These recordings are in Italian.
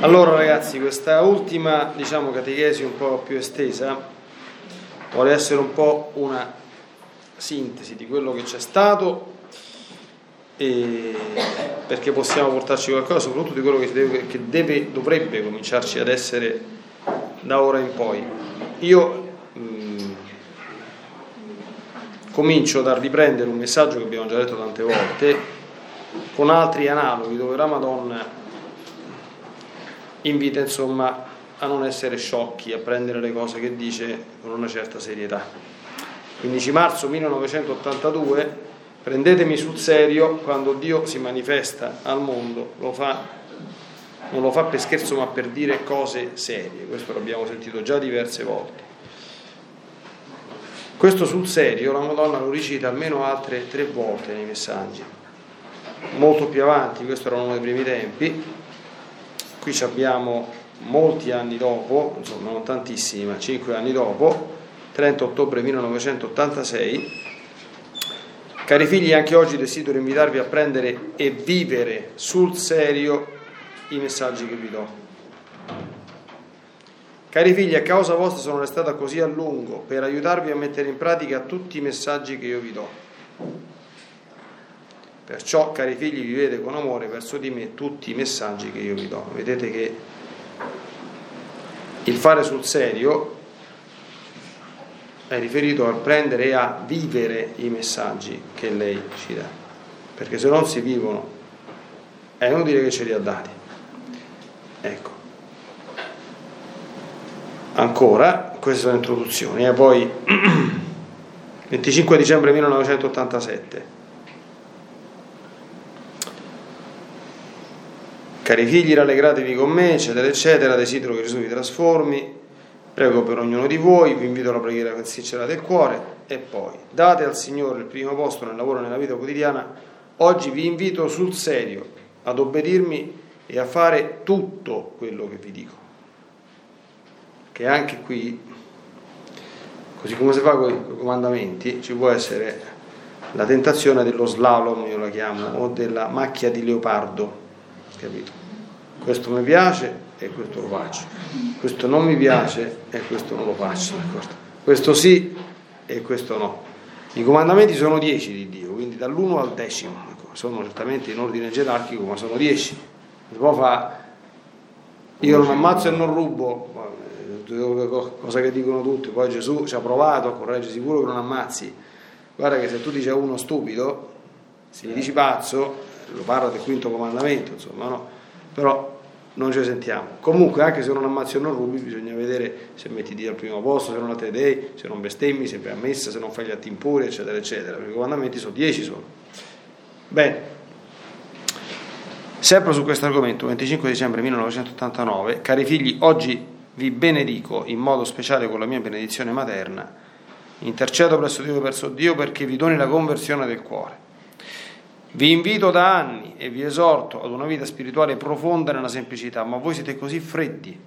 Allora ragazzi, questa ultima diciamo, catechesi un po' più estesa vuole essere un po' una sintesi di quello che c'è stato perché possiamo portarci qualcosa, soprattutto di quello che, deve, che deve, dovrebbe cominciarci ad essere da ora in poi. Io mh, mm, comincio da riprendere un messaggio che abbiamo già detto tante volte con altri analoghi dove la Madonna invita insomma a non essere sciocchi, a prendere le cose che dice con una certa serietà. 15 marzo 1982, prendetemi sul serio, quando Dio si manifesta al mondo, lo fa, non lo fa per scherzo ma per dire cose serie, questo l'abbiamo sentito già diverse volte. Questo sul serio la Madonna lo ricita almeno altre tre volte nei messaggi, molto più avanti, questo era uno dei primi tempi, qui abbiamo molti anni dopo, insomma non tantissimi, ma 5 anni dopo, 30 ottobre 1986. Cari figli, anche oggi desidero invitarvi a prendere e vivere sul serio i messaggi che vi do. Cari figli, a causa vostra sono restata così a lungo per aiutarvi a mettere in pratica tutti i messaggi che io vi do. Perciò, cari figli, vivete con amore verso di me tutti i messaggi che io vi do. Vedete che il fare sul serio è riferito al prendere e a vivere i messaggi che lei ci dà. Perché se non si vivono è inutile che ce li ha dati. Ecco. Ancora, queste sono introduzioni, e poi 25 dicembre 1987. Cari figli, rallegratevi con me, eccetera, eccetera, desidero che Gesù vi trasformi, prego per ognuno di voi, vi invito alla preghiera con sincera del cuore e poi date al Signore il primo posto nel lavoro e nella vita quotidiana. Oggi vi invito sul serio ad obbedirmi e a fare tutto quello che vi dico. Che anche qui, così come si fa con i comandamenti, ci può essere la tentazione dello slalom, io la chiamo, o della macchia di leopardo capito? Questo mi piace e questo lo faccio, questo non mi piace e questo non lo faccio, d'accordo? Questo sì e questo no. I comandamenti sono dieci di Dio, quindi dall'uno al decimo, sono certamente in ordine gerarchico, ma sono dieci. Si può fare, io non ammazzo e non rubo, cosa che dicono tutti, poi Gesù ci ha provato a correggere sicuro che non ammazzi. Guarda che se tu dici a uno stupido, se gli dici pazzo, lo parla del quinto comandamento, insomma, no? Però non ci sentiamo. Comunque, anche se non ammazzi o non rubi, bisogna vedere se metti Dio al primo posto, se non la dei, se non bestemmi, se fai ammessa, se non fai gli atti impuri, eccetera, eccetera. Perché i comandamenti sono dieci sono. Bene. Sempre su questo argomento, 25 dicembre 1989, cari figli, oggi vi benedico in modo speciale con la mia benedizione materna. Intercedo presso Dio verso Dio perché vi doni la conversione del cuore vi invito da anni e vi esorto ad una vita spirituale profonda nella semplicità, ma voi siete così freddi.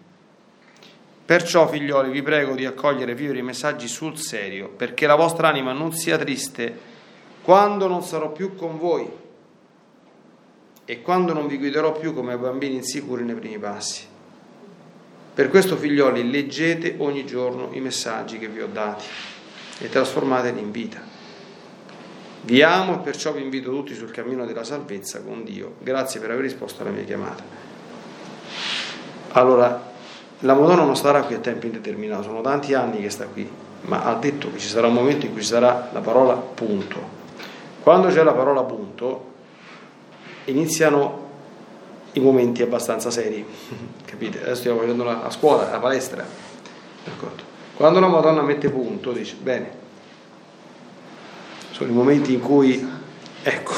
Perciò, figlioli, vi prego di accogliere e vivere i messaggi sul serio, perché la vostra anima non sia triste quando non sarò più con voi e quando non vi guiderò più come bambini insicuri nei primi passi. Per questo, figlioli, leggete ogni giorno i messaggi che vi ho dati e trasformateli in vita. Vi amo e perciò vi invito tutti sul cammino della salvezza con Dio. Grazie per aver risposto alla mia chiamata. Allora, la Madonna non starà qui a tempo indeterminato, sono tanti anni che sta qui, ma ha detto che ci sarà un momento in cui ci sarà la parola punto. Quando c'è la parola punto, iniziano i momenti abbastanza seri, capite? Adesso stiamo facendo la, la scuola, la palestra. D'accordo? Quando la Madonna mette punto, dice, bene, sono i momenti in cui, ecco,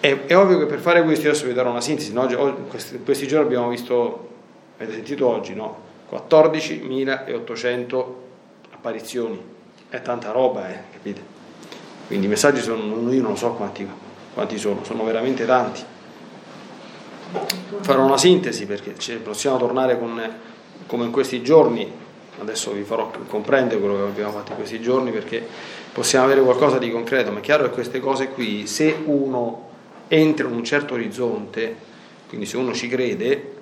è, è, ovvio che per fare questo adesso vi darò una sintesi, no? questi, questi, giorni abbiamo visto, avete sentito oggi, no? 14.800 apparizioni, è tanta roba, eh, capite? Quindi i messaggi sono, io non so quanti, quanti sono, sono veramente tanti. Farò una sintesi perché possiamo tornare con, come in questi giorni adesso vi farò comprendere quello che abbiamo fatto in questi giorni perché possiamo avere qualcosa di concreto, ma è chiaro che queste cose qui, se uno entrano in un certo orizzonte, quindi se uno ci crede,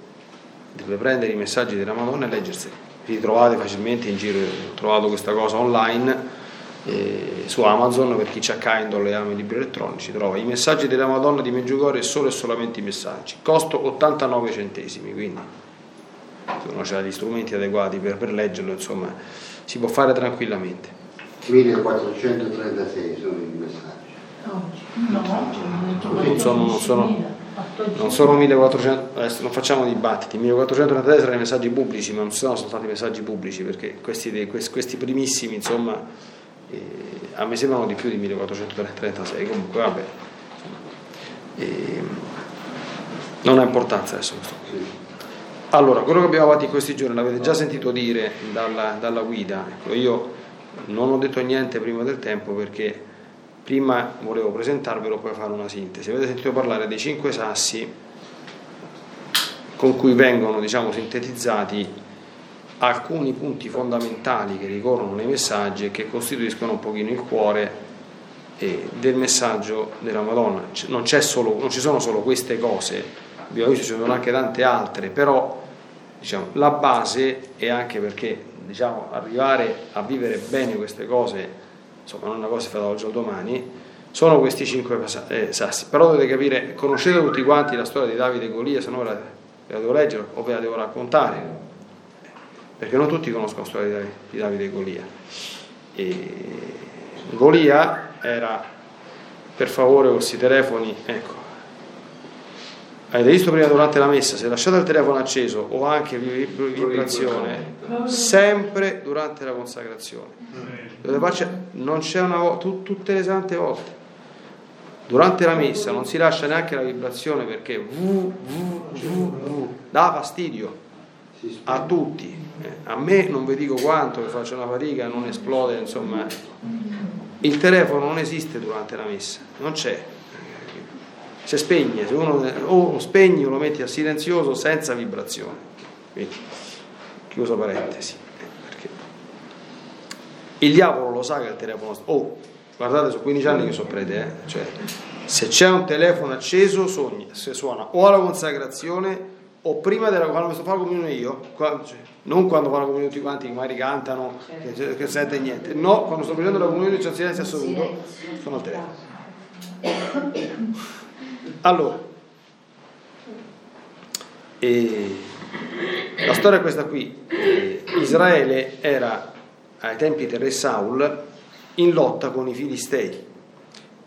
deve prendere i messaggi della Madonna e leggerseli. Li trovate facilmente in giro, ho trovato questa cosa online eh, su Amazon per chi c'ha Kindle e ama i libri elettronici, trova i messaggi della Madonna di Meggiugorie solo e solamente i messaggi. Costo 89 centesimi, quindi se uno ha gli strumenti adeguati per, per leggerlo, insomma, si può fare tranquillamente. 1436 sono i messaggi. No, non sono, non sono, non sono 1400, adesso non facciamo dibattiti, 1433 saranno i messaggi pubblici, ma non sono soltanto i messaggi pubblici, perché questi, questi primissimi, insomma, eh, a me sembrano di più di 1436, comunque vabbè. Eh, non ha importanza adesso questo. Allora, quello che abbiamo fatto in questi giorni l'avete già sentito dire dalla, dalla guida, ecco, io non ho detto niente prima del tempo perché prima volevo presentarvelo poi fare una sintesi. Avete sentito parlare dei cinque sassi con cui vengono diciamo, sintetizzati alcuni punti fondamentali che ricorrono nei messaggi e che costituiscono un pochino il cuore eh, del messaggio della Madonna. Non, solo, non, ci sono solo queste cose, abbiamo visto ci sono anche tante altre, però diciamo, la base è anche perché diciamo, arrivare a vivere bene queste cose, insomma non è una cosa che fa da oggi al domani, sono questi cinque eh, sassi. Però dovete capire, conoscete tutti quanti la storia di Davide e Golia, se no ve la, ve la devo leggere o ve la devo raccontare, perché non tutti conoscono la storia di Davide e Golia. E Golia era, per favore, questi telefoni, ecco, Avete visto prima durante la messa, se lasciate il telefono acceso o anche vibrazione, sempre durante la consacrazione. Non c'è una volta, tutte le sante volte. Durante la messa non si lascia neanche la vibrazione perché vu, vu, vu, dà fastidio a tutti. A me non vi dico quanto che faccio una fatica, non esplode, insomma. Il telefono non esiste durante la messa, non c'è si spegne, se uno o lo spegni o lo metti a silenzioso senza vibrazione. Quindi, chiuso parentesi. Perché il diavolo lo sa che il telefono sta... Oh, guardate, sono 15 anni che so prete, eh? cioè, se c'è un telefono acceso sogna, se suona o alla consacrazione o prima della quando sto facendo la comunione io, quando, cioè, non quando fanno la comunione tutti quanti che magari cantano, che, che sente niente, no, quando sto facendo la comunione c'è silenzio assoluto, sono al telefono. Allora, la storia è questa qui. Eh, Israele era ai tempi di re Saul in lotta con i filistei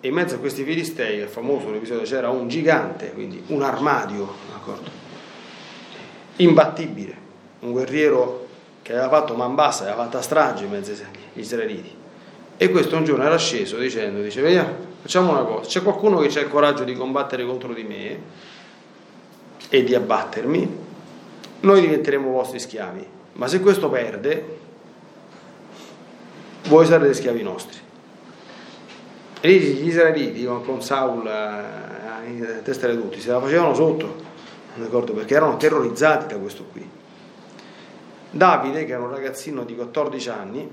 e in mezzo a questi filistei, è famoso l'episodio, c'era un gigante, quindi un armadio, d'accordo? imbattibile, un guerriero che aveva fatto man bassa, aveva fatto strage in mezzo agli israeliti. E questo un giorno era sceso dicendo, dice, vediamo, Facciamo una cosa, c'è qualcuno che ha il coraggio di combattere contro di me e di abbattermi, noi diventeremo vostri schiavi, ma se questo perde, voi sarete schiavi nostri. E lì gli israeliti con Saul a testare tutti, se la facevano sotto, perché erano terrorizzati da questo qui. Davide, che era un ragazzino di 14 anni,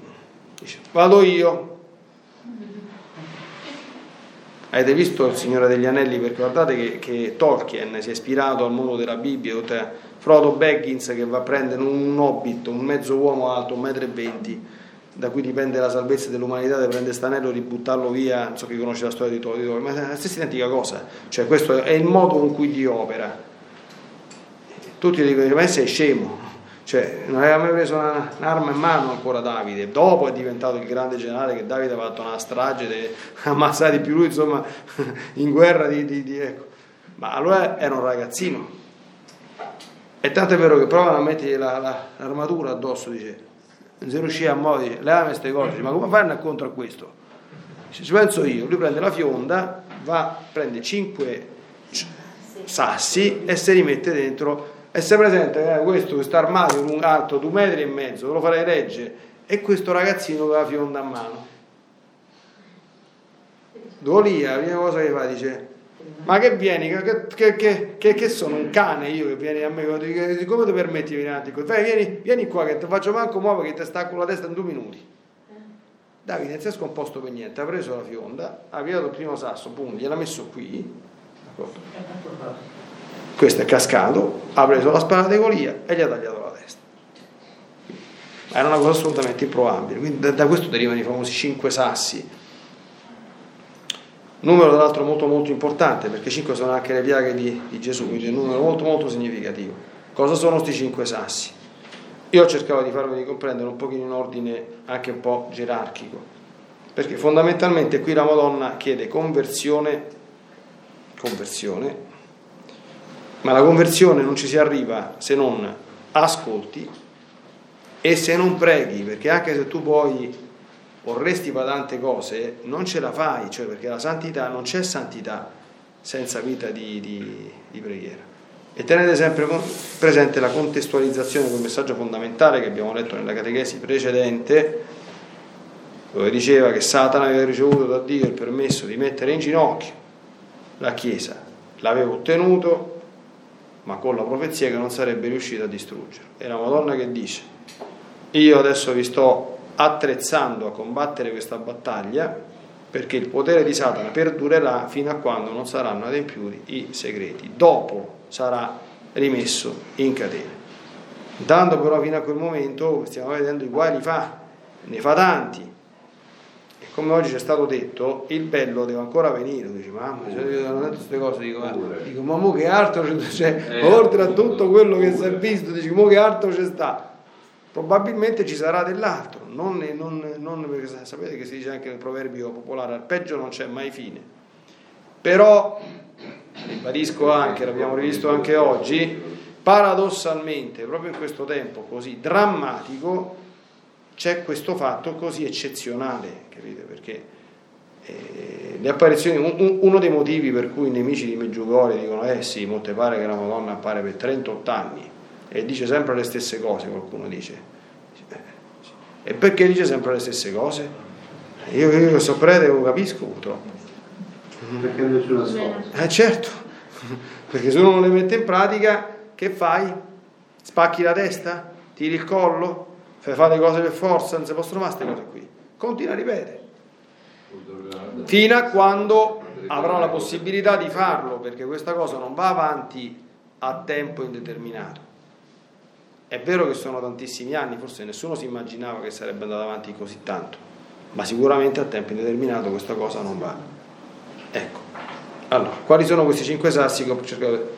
dice, vado io, Avete visto il Signore degli Anelli? Perché guardate che, che Tolkien si è ispirato al mondo della Bibbia, Frodo Baggins che va a prendere un hobbit, un mezzo uomo alto, un metro e venti, da cui dipende la salvezza dell'umanità, deve prendere stanello e ributtarlo via, non so chi conosce la storia di Tolkien, ma è la stessa identica cosa, cioè questo è il modo con cui Dio opera. Tutti dicono, ma sei scemo, cioè, non aveva mai preso una, un'arma in mano ancora Davide, dopo è diventato il grande generale che Davide ha fatto una strage, de, ammazzati più lui, insomma, in guerra di, di, di ecco. Ma allora era un ragazzino. E tanto è vero che provano a mettere la, la, l'armatura addosso, dice, non si riusciva a muovere, dice, levami queste cose, ma come a incontro a questo? Dice, ci penso io, lui prende la fionda, va, prende cinque sassi e se li mette dentro e se presente eh, questo, questo armadio un alto due metri e mezzo, ve lo farei leggere, e questo ragazzino con la fionda a mano. Dolia, la prima cosa che fa dice, ma che vieni, che, che, che, che, sono un cane io che vieni a me, come ti permetti di venire avanti? Vieni, vieni qua che ti faccio manco muovere che ti stacco la testa in due minuti. Davide non si è scomposto per niente, ha preso la fionda, ha pigliato il primo sasso, boom, gliel'ha messo qui, Questo è cascato, ha preso la spada di Golia e gli ha tagliato la testa. Era una cosa assolutamente improbabile. Quindi da, da questo derivano i famosi cinque sassi. Numero tra l'altro molto molto importante perché cinque sono anche le piaghe di, di Gesù, quindi è un numero molto molto significativo. Cosa sono questi cinque sassi? Io cercavo di farveli comprendere un pochino in ordine anche un po' gerarchico, perché fondamentalmente qui la Madonna chiede conversione, conversione, ma la conversione non ci si arriva se non ascolti e se non preghi, perché anche se tu poi vorresti fare tante cose, non ce la fai, cioè perché la santità non c'è santità senza vita di, di, di preghiera. E tenete sempre presente la contestualizzazione di messaggio fondamentale che abbiamo letto nella catechesi precedente, dove diceva che Satana aveva ricevuto da Dio il permesso di mettere in ginocchio la Chiesa, l'aveva ottenuto, ma con la profezia che non sarebbe riuscito a distruggere. E la Madonna che dice, io adesso vi sto attrezzando a combattere questa battaglia, perché il potere di Satana perdurerà fino a quando non saranno adempiuti i segreti. Dopo sarà rimesso in catene. Dando però fino a quel momento, stiamo vedendo i guai li fa, ne fa tanti. Come oggi ci è stato detto, il bello deve ancora venire. Dici, mamma, cioè, io ho detto queste cose, dico, dico ma mo che altro c'è, cioè, eh, oltre a tutto quello che si è visto, dici, mo che altro c'è sta? Probabilmente ci sarà dell'altro, non, non, non, perché sapete che si dice anche nel proverbio popolare, al peggio non c'è mai fine. Però ribadisco anche, l'abbiamo rivisto anche oggi, paradossalmente, proprio in questo tempo così drammatico, c'è questo fatto così eccezionale, capite? Perché eh, le apparizioni, un, uno dei motivi per cui i nemici di Meggiugorje dicono, eh sì, molte pare che la Madonna appare per 38 anni e dice sempre le stesse cose, qualcuno dice. Eh, e perché dice sempre le stesse cose? Io, io che so prete lo capisco purtroppo. Perché nessuno ascolta. Eh certo, perché se uno non le mette in pratica, che fai? Spacchi la testa? Tiri il collo? Fai fare le cose per forza? Non si possono fare queste cose qui. Continua a ripetere. Fino a quando avrà la possibilità di farlo, perché questa cosa non va avanti a tempo indeterminato. È vero che sono tantissimi anni, forse nessuno si immaginava che sarebbe andato avanti così tanto, ma sicuramente a tempo indeterminato questa cosa non va. Ecco, allora, quali sono questi cinque sassi che ho cercato?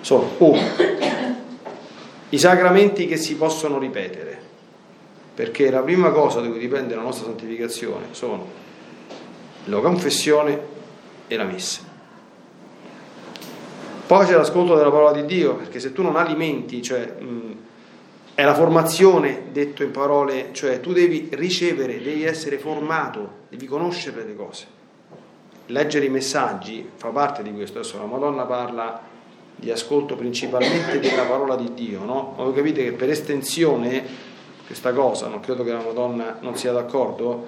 Sono uno, i sacramenti che si possono ripetere, perché la prima cosa da cui dipende la nostra santificazione sono la confessione e la messa. Poi c'è l'ascolto della parola di Dio, perché se tu non alimenti, cioè mh, è la formazione, detto in parole, cioè tu devi ricevere, devi essere formato, devi conoscere le cose leggere i messaggi fa parte di questo. Adesso la Madonna parla di ascolto principalmente della parola di Dio, no? Ma voi capite che per estensione questa cosa, non credo che la Madonna non sia d'accordo,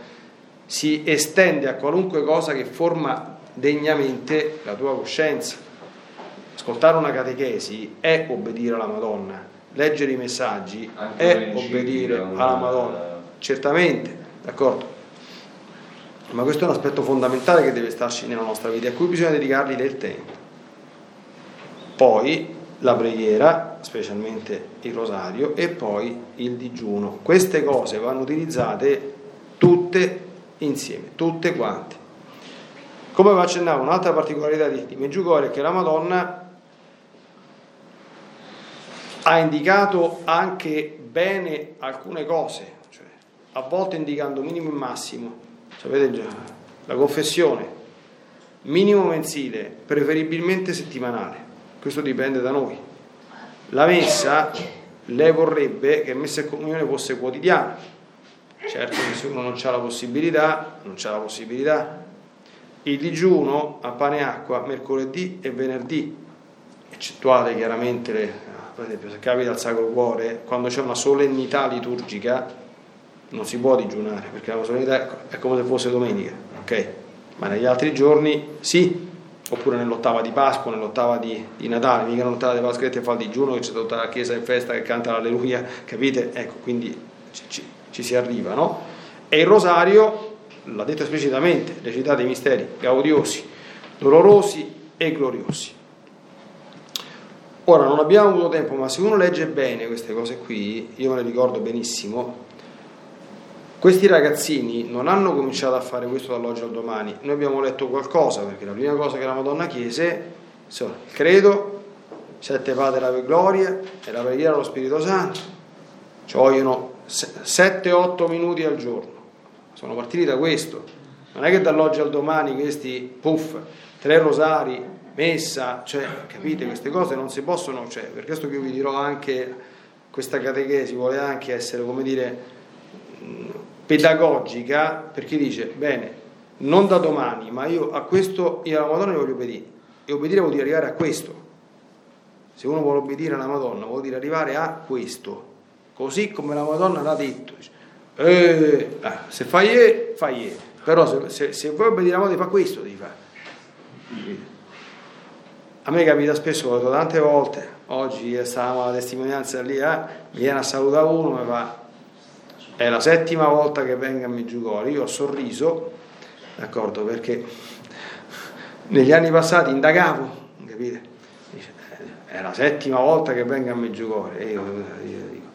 si estende a qualunque cosa che forma degnamente la tua coscienza. Ascoltare una catechesi è obbedire alla Madonna, leggere i messaggi Anche è obbedire alla Madonna, certamente, d'accordo? Ma questo è un aspetto fondamentale che deve starci nella nostra vita, a cui bisogna dedicargli del tempo. Poi la preghiera, specialmente il rosario, e poi il digiuno. Queste cose vanno utilizzate tutte insieme, tutte quante. Come vi accennavo, un'altra particolarità di, di Meggiugorie è che la Madonna ha indicato anche bene alcune cose, cioè a volte indicando minimo e massimo, Sapete già, la confessione, minimo mensile, preferibilmente settimanale, questo dipende da noi. La messa, lei vorrebbe che messa e comunione fosse quotidiana. Certo se uno non ha la possibilità, non c'ha la possibilità. Il digiuno a pane e acqua mercoledì e venerdì, eccettuate chiaramente le, per esempio se capita al Sacro Cuore, quando c'è una solennità liturgica, non si può digiunare perché la solennità è come se fosse domenica, ok? Ma negli altri giorni sì, oppure nell'ottava di Pasqua, nell'ottava di, di Natale, mica nell'ottava di Pasqua che fa il digiuno, che c'è tutta la chiesa in festa che canta l'alleluia, capite? Ecco, quindi ci, ci, ci si arriva, no? E il rosario, l'ha detto esplicitamente, recitate i misteri gaudiosi, dolorosi e gloriosi. Ora non abbiamo avuto tempo, ma se uno legge bene queste cose qui, io me le ricordo benissimo, questi ragazzini non hanno cominciato a fare questo dall'oggi al domani, noi abbiamo letto qualcosa, perché la prima cosa che la Madonna chiese sono il credo, sette padre ave gloria e la preghiera allo Spirito Santo, ci vogliono 7-8 minuti al giorno, sono partiti da questo, non è che dall'oggi al domani questi puff, tre rosari, messa, cioè capite queste cose non si possono, cioè, per questo che io vi dirò anche questa catechesi vuole anche essere come dire pedagogica perché dice bene non da domani ma io a questo io alla Madonna voglio obbedire. E obbedire vuol dire arrivare a questo. Se uno vuole obbedire alla Madonna vuol dire arrivare a questo. Così come la Madonna l'ha detto eh, ah, se fai e fai e. Però se, se, se vuoi obbedire alla Madonna fa questo devi fare. A me capita spesso, l'ho detto tante volte, oggi stavamo alla testimonianza lì, eh, mi viene a salutare uno e fa, è la settima volta che venga a Meggiugori, io ho sorriso, d'accordo, perché negli anni passati indagavo, capite? Eh, è la settima volta che venga a Meggiugori e io, io dico,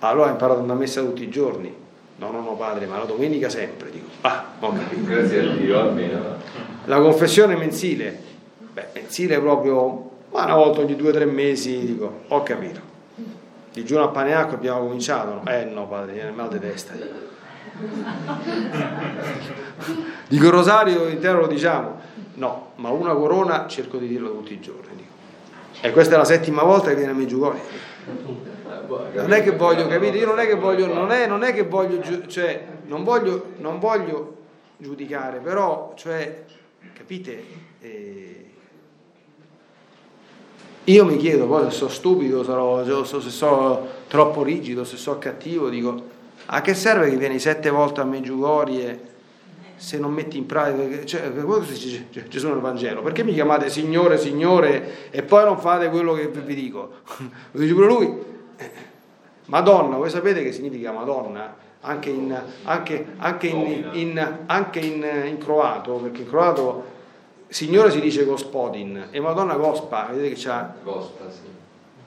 allora ho imparato a messa tutti i giorni, no, no, no padre, ma la domenica sempre, dico, ah, ho capito. Grazie a Dio, almeno. La confessione mensile Beh, mensile proprio, ma una volta ogni due o tre mesi, dico, ho capito. Digiuno a pane e acqua abbiamo cominciato? Eh no, padre, viene mal di testa. Dico. dico rosario intero lo diciamo? No, ma una corona cerco di dirlo tutti i giorni. Dico. E questa è la settima volta che viene a Meggiugori. Non è che voglio, capite? Io non è che voglio, non è, non è che voglio, cioè, non voglio, non voglio giudicare, però, cioè, capite? Eh, io mi chiedo poi se sono stupido, sarò, se sono troppo rigido, se sono cattivo, dico a che serve che vieni sette volte a Meggiugorie se non metti in pratica, cioè, questo dice Gesù nel Vangelo, perché mi chiamate Signore, Signore e poi non fate quello che vi dico? Lo dice pure lui. Madonna, voi sapete che significa Madonna? Anche in, anche, anche in, in, anche in croato, perché in croato Signore si dice Gospodin e Madonna Gospa, vedete che c'ha... Gospa, sì.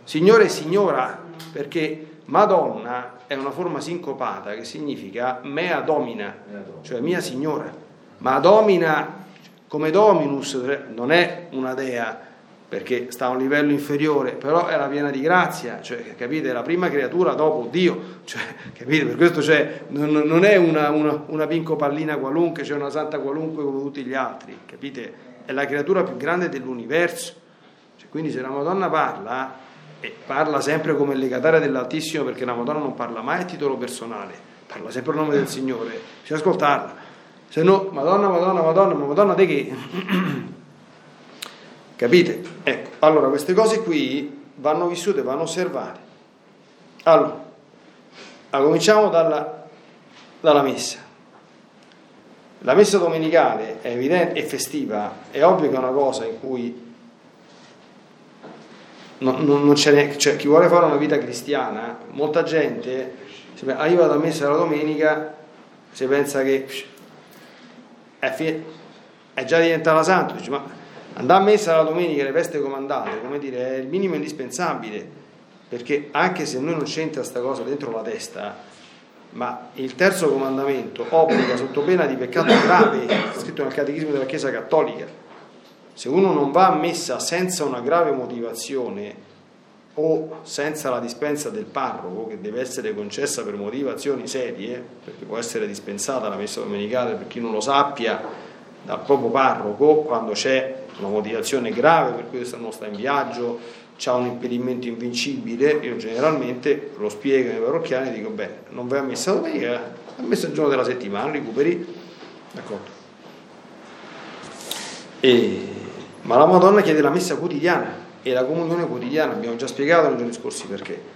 Signore e Signora, perché Madonna è una forma sincopata che significa mea domina, cioè mia Signora. Ma domina come dominus non è una dea perché sta a un livello inferiore, però la piena di grazia, cioè, capite, è la prima creatura dopo Dio, cioè, capite, per questo cioè, non, non, è una, una, una pinco pallina qualunque, c'è cioè una santa qualunque come tutti gli altri, capite? è la creatura più grande dell'universo. Cioè, quindi se la Madonna parla, e parla sempre come legataria dell'Altissimo, perché la Madonna non parla mai a titolo personale, parla sempre a nome del Signore, bisogna ascoltarla. Se no, Madonna, Madonna, Madonna, ma Madonna di che? Capite? Ecco, allora queste cose qui vanno vissute, vanno osservate. Allora, cominciamo dalla, dalla messa. La messa domenicale è evidente e festiva, è ovvio che è una cosa in cui non, non, non cioè chi vuole fare una vita cristiana, molta gente arriva alla messa la domenica, si pensa che è, è già diventata santo, dice ma andare a messa la domenica le feste comandate, come dire, è il minimo indispensabile, perché anche se noi non c'entra questa cosa dentro la testa, ma il terzo comandamento obbliga sotto pena di peccato grave, scritto nel Catechismo della Chiesa Cattolica. Se uno non va a messa senza una grave motivazione o senza la dispensa del parroco, che deve essere concessa per motivazioni serie, perché può essere dispensata la messa domenicale per chi non lo sappia dal proprio parroco, quando c'è una motivazione grave per cui non sta in viaggio, ha un impedimento invincibile, io generalmente lo spiego ai parrocchiani e dico, beh, non vai a messa domenica, a messa il giorno della settimana, recuperi, d'accordo. E, ma la Madonna chiede la messa quotidiana e la comunione quotidiana, abbiamo già spiegato nei giorni scorsi perché.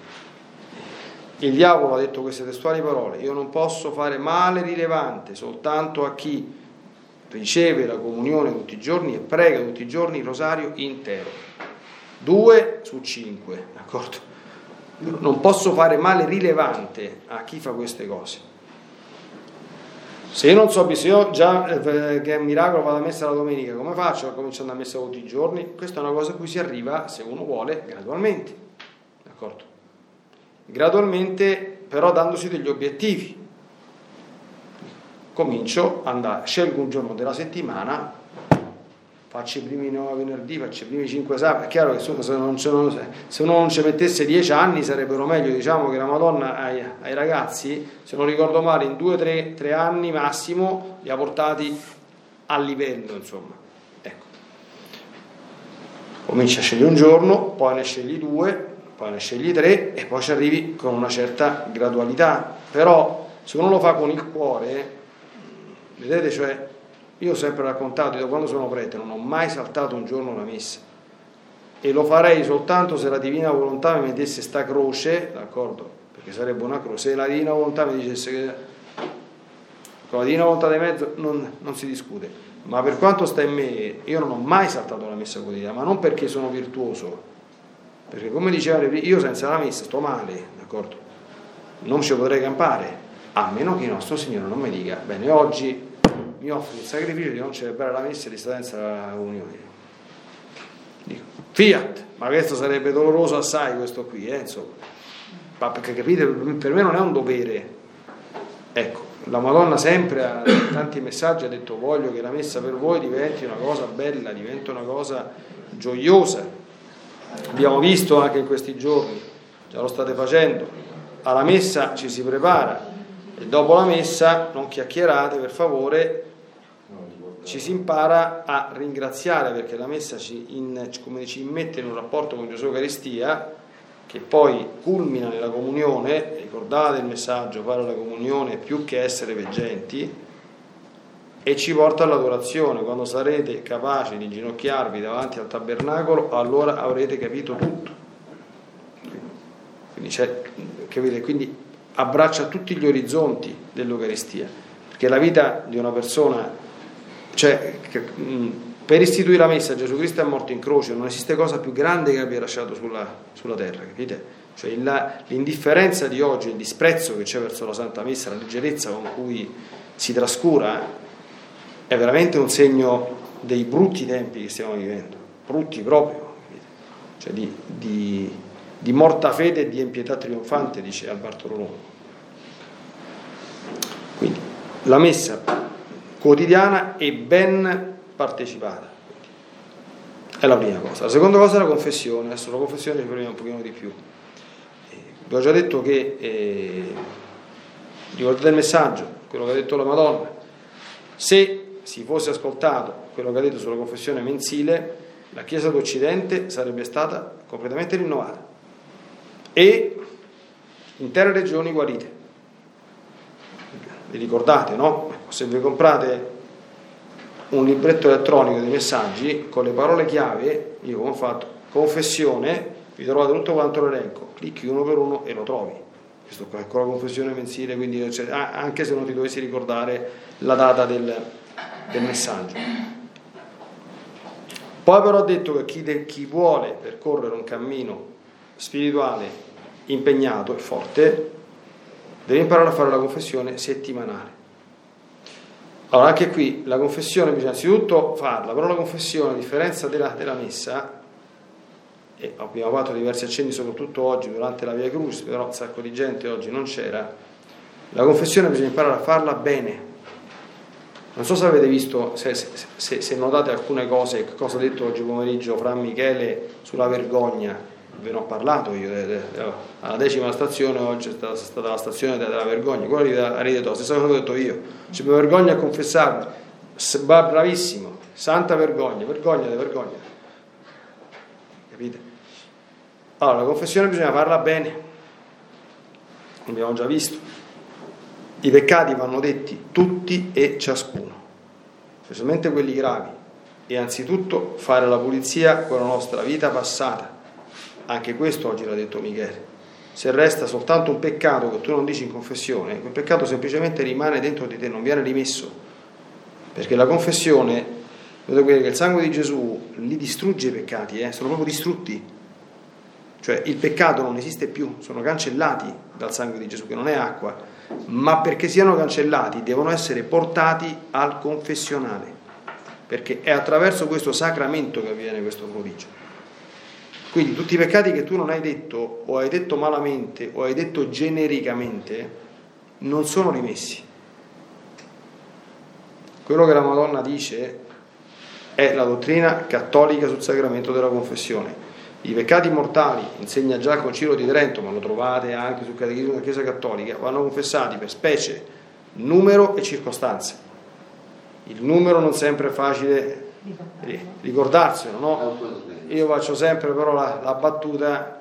Il diavolo ha detto queste testuali parole, io non posso fare male rilevante soltanto a chi riceve la comunione tutti i giorni e prega tutti i giorni il rosario intero 2 su 5, d'accordo? Non posso fare male rilevante a chi fa queste cose. Se io non so, se io già eh, che è un miracolo vado a messa la domenica, come faccio? Cominciando a messa tutti i giorni? Questa è una cosa a cui si arriva, se uno vuole, gradualmente. D'accordo? Gradualmente, però dandosi degli obiettivi. Comincio, andare, scelgo un giorno della settimana faccio i primi 9 venerdì, faccio i primi 5 sabati, è chiaro che se non, se non ci mettesse 10 anni sarebbero meglio, diciamo che la Madonna ai, ai ragazzi, se non ricordo male, in 2-3 anni massimo li ha portati a livello, insomma. Ecco. Cominci a scegliere un giorno, poi ne scegli due, poi ne scegli tre e poi ci arrivi con una certa gradualità. Però se uno lo fa con il cuore, vedete, cioè io ho sempre raccontato, da quando sono prete, non ho mai saltato un giorno una messa. E lo farei soltanto se la divina volontà mi mettesse sta croce, d'accordo? Perché sarebbe una croce. Se la divina volontà mi dicesse che con la divina volontà di mezzo non, non si discute. Ma per quanto sta in me, io non ho mai saltato una messa quotidiana, ma non perché sono virtuoso. Perché come diceva io senza la messa sto male, d'accordo? Non ci potrei campare, a meno che il nostro Signore non mi dica, bene, oggi mi offre il sacrificio di non celebrare la messa di stare senza la comunione. Dico, fiat, ma questo sarebbe doloroso assai questo qui, eh, insomma. Ma perché capite, per me non è un dovere. Ecco, la Madonna sempre ha tanti messaggi ha detto voglio che la messa per voi diventi una cosa bella, diventi una cosa gioiosa. Abbiamo visto anche in questi giorni, già lo state facendo, alla messa ci si prepara e dopo la messa non chiacchierate per favore ci si impara a ringraziare perché la messa ci, in, ci mette in un rapporto con Gesù Eucaristia che poi culmina nella comunione, ricordate il messaggio, fare la comunione più che essere veggenti, e ci porta all'adorazione. Quando sarete capaci di inginocchiarvi davanti al tabernacolo, allora avrete capito tutto. Quindi, capite? Quindi abbraccia tutti gli orizzonti dell'Eucaristia, perché la vita di una persona cioè, per istituire la messa Gesù Cristo è morto in croce, non esiste cosa più grande che abbia lasciato sulla, sulla terra, capite? Cioè, la, l'indifferenza di oggi, il disprezzo che c'è verso la Santa Messa, la leggerezza con cui si trascura, è veramente un segno dei brutti tempi che stiamo vivendo, brutti proprio, cioè di, di, di morta fede e di impietà trionfante, dice Alberto Rolongo. Quindi la messa quotidiana e ben partecipata. È la prima cosa. La seconda cosa è la confessione. Adesso la confessione ci proviamo un pochino di più. Eh, vi ho già detto che, eh, ricordate il messaggio, quello che ha detto la Madonna, se si fosse ascoltato quello che ha detto sulla confessione mensile, la Chiesa d'Occidente sarebbe stata completamente rinnovata e intere regioni guarite. Vi ricordate, no? Se vi comprate un libretto elettronico di messaggi con le parole chiave, io come ho fatto, confessione, vi trovate tutto quanto l'elenco, clicchi uno per uno e lo trovi. Questo qua è con la confessione mensile, quindi cioè, anche se non ti dovessi ricordare la data del, del messaggio. Poi però ho detto che chi, de, chi vuole percorrere un cammino spirituale impegnato e forte deve imparare a fare la confessione settimanale. Allora, anche qui la confessione bisogna innanzitutto farla, però la confessione, a differenza della, della messa, e abbiamo fatto diversi accenni soprattutto oggi durante la Via Cruz, però un sacco di gente oggi non c'era, la confessione bisogna imparare a farla bene. Non so se avete visto, se, se, se notate alcune cose, cosa ha detto oggi pomeriggio Fra Michele sulla vergogna ve ne ho parlato io, alla decima stazione oggi è stata, la stazione della vergogna, quella di Aride Tosta, stessa cosa che ho detto io, mi vergogna a confessarmi, bravissimo, santa vergogna, vergogna di vergogna, capite? Allora, la confessione bisogna farla bene, abbiamo già visto, i peccati vanno detti tutti e ciascuno, specialmente quelli gravi, e anzitutto fare la pulizia con la nostra vita passata anche questo oggi l'ha detto Michele. Se resta soltanto un peccato che tu non dici in confessione, quel peccato semplicemente rimane dentro di te, non viene rimesso. Perché la confessione, vedete che il sangue di Gesù li distrugge i peccati, eh? sono proprio distrutti. Cioè il peccato non esiste più, sono cancellati dal sangue di Gesù, che non è acqua. ma perché siano cancellati devono essere portati al confessionale, perché è attraverso questo sacramento che avviene questo prodigio. Quindi tutti i peccati che tu non hai detto o hai detto malamente o hai detto genericamente non sono rimessi. Quello che la Madonna dice è la dottrina cattolica sul sacramento della confessione. I peccati mortali, insegna già il Concilio di Trento, ma lo trovate anche sul Catechismo della Chiesa Cattolica, vanno confessati per specie, numero e circostanze. Il numero non sempre è facile ricordarselo, no? Io faccio sempre però la, la battuta,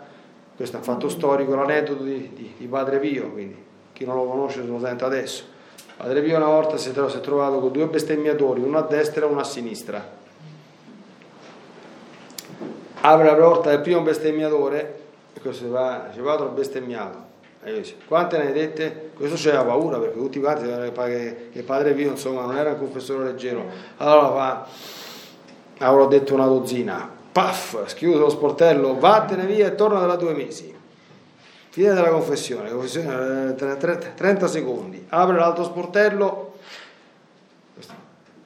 questo è un fatto storico, l'aneddoto di, di, di, Padre Pio, quindi chi non lo conosce se lo sente adesso. Padre Pio una volta si è trovato con due bestemmiatori, uno a destra e uno a sinistra apre la porta del primo bestemmiatore e questo va, dice vado bestemmiato e dice, quante ne hai dette? Questo c'era paura perché tutti quanti che, che padre Pio insomma non era un confessore leggero allora fa avrò detto una dozzina paff, schiuso lo sportello vattene via e torna da due mesi fine della confessione, confessione 30 eh, secondi apre l'altro sportello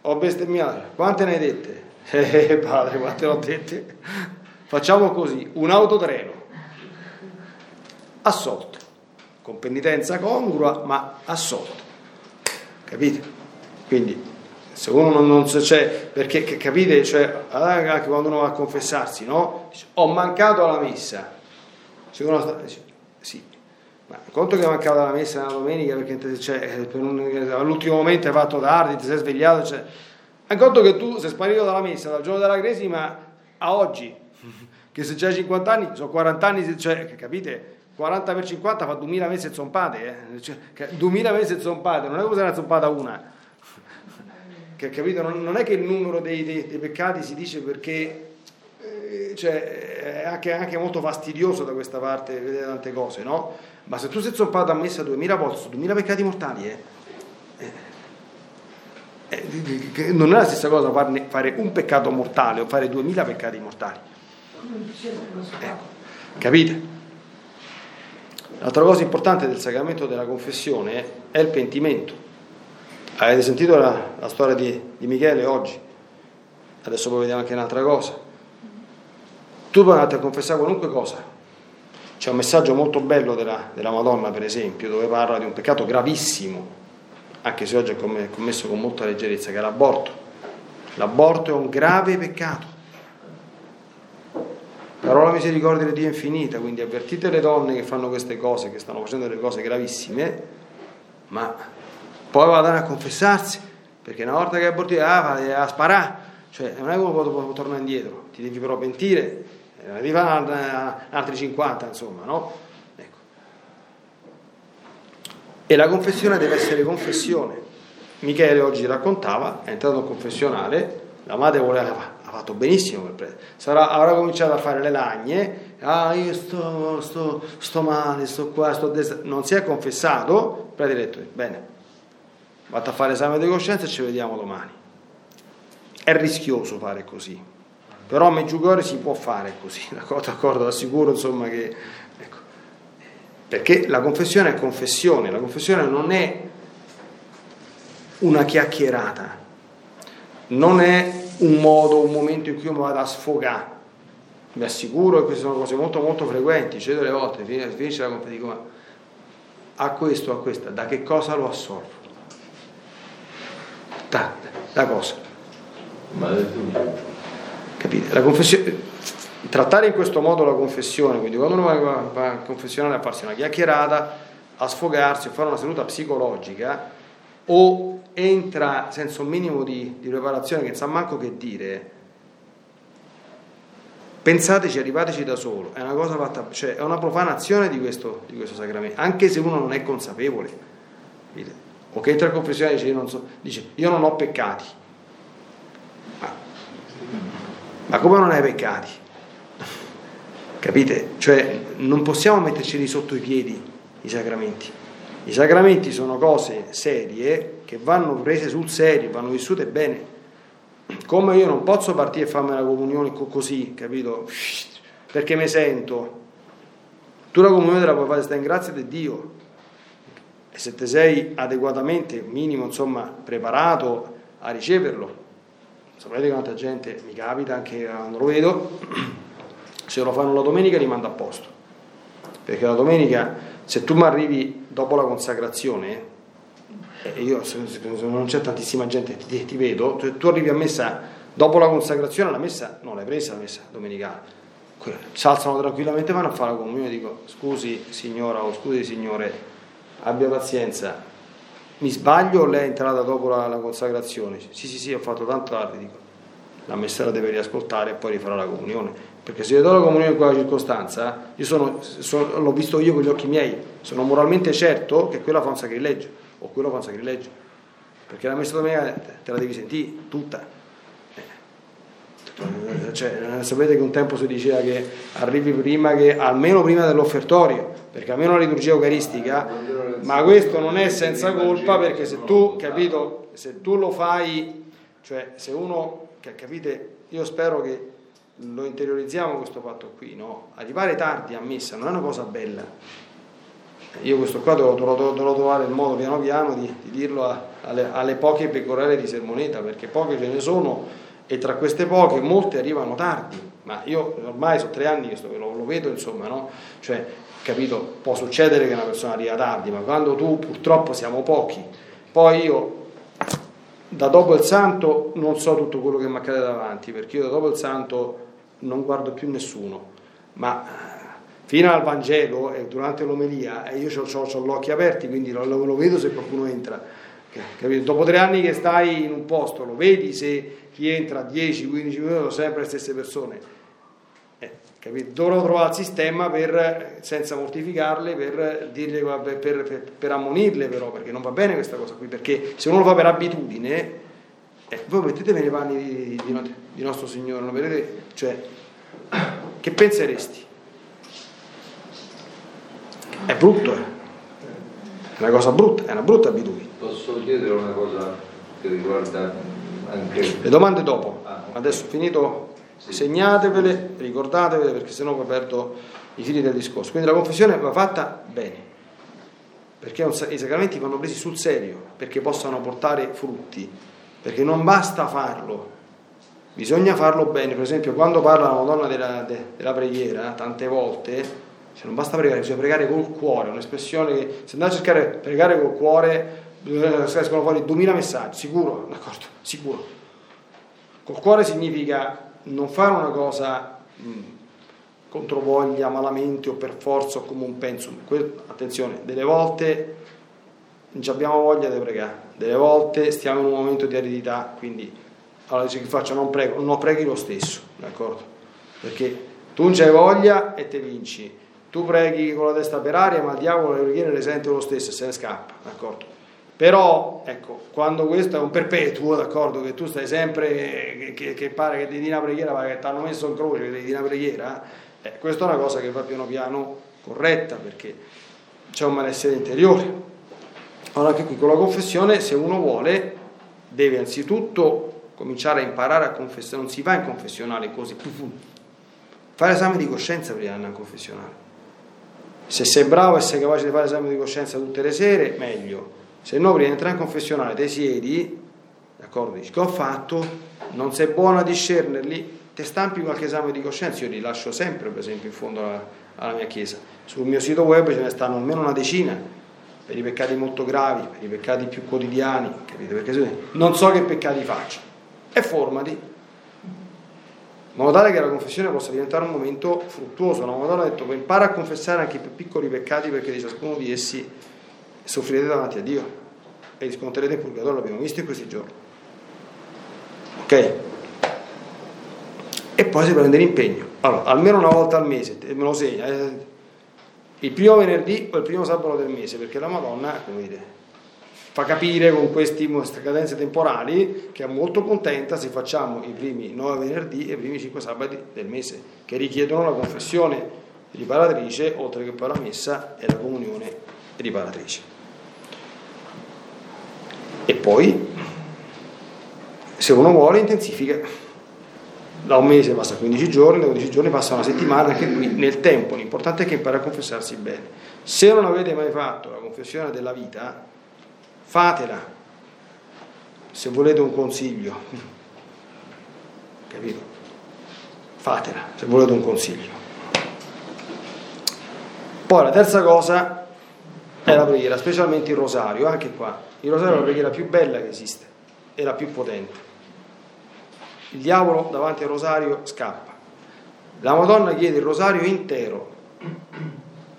ho bestemmiato quante ne hai dette? eh padre quante ne ho dette? Facciamo così, un autotreno, assolto, con penitenza congrua, ma assolto. Capite? Quindi, se uno non c'è, perché capite, cioè, anche quando uno va a confessarsi, no? Dice, ho mancato alla messa. Se uno sta, dice, sì, ma conto che è mancato alla messa la domenica perché cioè, un, all'ultimo momento hai fatto tardi, ti sei svegliato, cioè, è conto che tu sei sparito dalla messa dal giorno della cresima a oggi che se c'hai 50 anni, sono 40 anni, cioè, capite? 40 per 50 fa 2000 mesi zompate, eh? cioè, 2000 mesi zompate, non è come se una zompata una. Capito? Non, non, è che il numero dei, dei, dei peccati si dice perché eh, cioè, è anche, anche, molto fastidioso da questa parte vedere tante cose, no? Ma se tu sei zompato a messa 2000 volte su 2000 peccati mortali, eh, eh, eh non è la stessa cosa farne, fare un peccato mortale o fare 2000 peccati mortali. Ecco, capite? L'altra cosa importante del sacramento della confessione è il pentimento. Avete sentito la, la storia di, di, Michele oggi? Adesso poi vediamo anche un'altra cosa. Tu puoi a confessare qualunque cosa. C'è un messaggio molto bello della, della Madonna, per esempio, dove parla di un peccato gravissimo, anche se oggi è commesso con molta leggerezza, che è l'aborto. L'aborto è un grave peccato però la misericordia di Dio è infinita, quindi avvertite le donne che fanno queste cose, che stanno facendo delle cose gravissime, ma poi vadano a confessarsi, perché una volta che abortite, ah, a sparare, cioè non è che uno può tornare indietro, ti devi però pentire, eh, fare altri 50, insomma, no? Ecco. E la confessione deve essere confessione. Michele oggi raccontava, è entrato in confessionale, la madre voleva fatto benissimo quel prete. Sarà, avrà cominciato a fare le lagne, ah io sto, sto, sto male, sto qua, sto a destra. Non si è confessato, il prete ha detto, bene, vado a fare esame di coscienza e ci vediamo domani. È rischioso fare così, però a Meggiugorje si può fare così, d'accordo, assicuro insomma che... Ecco. Perché la confessione è confessione, la confessione non è una chiacchierata, non è un modo, un momento in cui mi vado a sfogare. Mi assicuro che queste sono cose molto molto frequenti, cedo le volte, finisce la ma a questo, a questa, da che cosa lo assolvo? Da, da cosa? Capite? La confessione, trattare in questo modo la confessione, quindi quando uno va, a confessionare a farsi una chiacchierata, a sfogarsi, a fare una seduta psicologica, o entra senza un minimo di, di preparazione che sa manco che dire, pensateci, arrivateci da solo, è una cosa fatta, cioè è una profanazione di questo, di questo sacramento, anche se uno non è consapevole. O che entra in confessione e dice io non, so, dice, io non ho peccati. Ma, ma come non hai peccati? Capite? Cioè non possiamo metterci sotto i piedi i sacramenti. I sacramenti sono cose serie che vanno prese sul serio, vanno vissute bene. Come io non posso partire e farmi la comunione così, capito? Perché mi sento. Tu la comunione te la puoi fare, stai in grazia di Dio. E se te sei adeguatamente, minimo, insomma, preparato a riceverlo, sapete quanta gente mi capita anche quando lo vedo, se lo fanno la domenica rimanda a posto. Perché la domenica, se tu mi arrivi dopo la consacrazione, e io se, se non c'è tantissima gente ti, ti vedo, tu, tu arrivi a messa dopo la consacrazione, la messa non l'hai presa la messa domenicale si alzano tranquillamente vanno a fare la comunione e dico scusi signora o scusi signore abbia pazienza. Mi sbaglio lei è entrata dopo la, la consacrazione? Sì sì sì ho fatto tanto tardi dico. La messa la deve riascoltare e poi rifarà la comunione. Perché se io do la comunione in quella circostanza io sono, sono, l'ho visto io con gli occhi miei. Sono moralmente certo che quella fa un sacrilegio o quello fa un sacrilegio. Perché la messa domenica te la devi sentire tutta cioè, sapete che un tempo si diceva che arrivi prima che, almeno prima dell'offertorio, perché almeno la liturgia eucaristica, ma questo non è senza colpa perché se tu, capito, se tu lo fai, cioè se uno, capite, io spero che lo interiorizziamo questo fatto qui, no? Arrivare tardi a messa non è una cosa bella. Io questo qua dovrò, dovrò trovare il modo piano piano di, di dirlo a, alle, alle poche pecorelle di Sermoneta, perché poche ce ne sono e tra queste poche molte arrivano tardi, ma io ormai sono tre anni che sto, lo, lo, vedo, insomma, no? Cioè, capito, può succedere che una persona arriva tardi, ma quando tu purtroppo siamo pochi, poi io da dopo il santo non so tutto quello che mi accade davanti, perché io da dopo il santo non guardo più nessuno, ma fino al Vangelo e durante l'omelia io ho, ho, gli occhi aperti, quindi lo, lo vedo se qualcuno entra. Capito? Dopo tre anni che stai in un posto, lo vedi se chi entra 10-15 minuti sono sempre le stesse persone. Eh, Dovrò trovare il sistema per, senza mortificarle, per, dirle, per, per, per, ammonirle però, perché non va bene questa cosa qui, perché se uno lo fa per abitudine, eh, voi mettetevi nei panni di, di, di nostro Signore, vedete? Cioè, che penseresti? È brutto, eh? È una cosa brutta, è una brutta abitudine. Posso chiedere una cosa che riguarda anche... Le domande dopo. Ah, Adesso finito, sì. segnatevele, ricordatevele perché sennò poi perdo i fili del discorso. Quindi la confessione va fatta bene, perché i sacramenti vanno presi sul serio, perché possano portare frutti, perché non basta farlo, bisogna farlo bene. Per esempio, quando parla la Madonna della, de, della preghiera, tante volte, cioè non basta pregare, bisogna pregare col cuore, un'espressione che se andate a cercare pregare col cuore escono fuori 2000 messaggi, sicuro, d'accordo, sicuro. Col cuore significa non fare una cosa mh, contro voglia, malamente o per forza o come un penso. attenzione, delle volte non abbiamo voglia di pregare, delle volte stiamo in un momento di aridità, quindi allora dice che faccio non prego, non preghi lo stesso, d'accordo? Perché tu non c'hai voglia e te vinci. Tu preghi con la testa per aria, ma il diavolo le preghiere le sente lo stesso e se ne scappa, d'accordo? Però, ecco, quando questo è un perpetuo, d'accordo, che tu stai sempre, che, che, pare che ti dia una preghiera, ma che ti hanno messo in croce, che ti dia una preghiera, eh, questa è una cosa che va piano piano corretta, perché c'è un malessere interiore. Allora anche qui con la confessione, se uno vuole, deve anzitutto cominciare a imparare a confessare, non si va in confessionale così, fare esame di coscienza prima di andare in confessionale. Se sei bravo e sei capace di fare esame di coscienza tutte le sere, meglio se no, prima di entrare in confessionale, te siedi, d'accordo, dici che ho fatto, non sei buono a discernerli, te stampi qualche esame di coscienza, io li lascio sempre, per esempio, in fondo alla, alla mia chiesa. Sul mio sito web ce ne stanno almeno una decina per i peccati molto gravi, per i peccati più quotidiani, capite? Perché non so che peccati faccio. E formati, in modo tale che la confessione possa diventare un momento fruttuoso. La Madonna ha detto impara a confessare anche i più piccoli peccati perché di ciascuno di essi soffrirete davanti a Dio e riscontrerete il purgatorio, l'abbiamo visto in questi giorni. Ok? E poi si prende l'impegno. Allora, almeno una volta al mese, me lo segna, eh, il primo venerdì o il primo sabato del mese, perché la Madonna, come dire, fa capire con queste cadenze temporali che è molto contenta se facciamo i primi nove venerdì e i primi cinque sabati del mese, che richiedono la confessione riparatrice, oltre che poi la messa e la comunione riparatrice. E poi, se uno vuole, intensifica. da un mese passa 15 giorni, da 15 giorni passa una settimana, anche qui nel tempo, l'importante è che impari a confessarsi bene. Se non avete mai fatto la confessione della vita, fatela, se volete un consiglio, capito? Fatela, se volete un consiglio. Poi la terza cosa è la preghiera, specialmente il rosario, anche qua. Il rosario è la preghiera più bella che esiste e la più potente. Il diavolo davanti al rosario scappa. La Madonna chiede il rosario intero.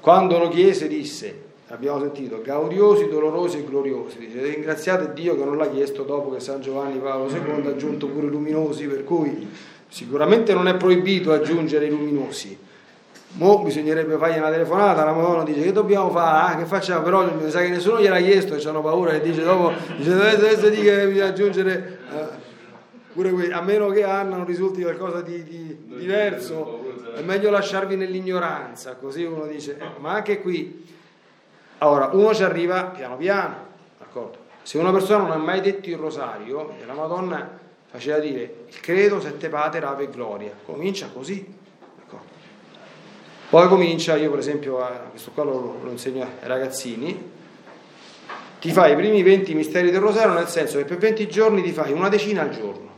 Quando lo chiese disse, abbiamo sentito, gaudiosi, dolorosi e gloriosi. Dice, ringraziate Dio che non l'ha chiesto dopo che San Giovanni Paolo II ha aggiunto pure luminosi, per cui sicuramente non è proibito aggiungere i luminosi. Mo bisognerebbe fargli una telefonata, la Madonna dice che dobbiamo fare, ah, che facciamo, però mi sa che nessuno gliel'ha chiesto e hanno paura e dice dopo, dice dovete dire che bisogna aggiungere eh, pure quelli, a meno che Anna non risulti qualcosa di, di diverso, è meglio lasciarvi nell'ignoranza, così uno dice, eh, ma anche qui, allora uno ci arriva piano piano, d'accordo? Se una persona non ha mai detto il rosario, la Madonna faceva dire il credo, sette pater, ave gloria, comincia così, poi comincia, io per esempio, questo qua lo, lo insegno ai ragazzini, ti fai i primi 20 misteri del rosario nel senso che per 20 giorni ti fai una decina al giorno.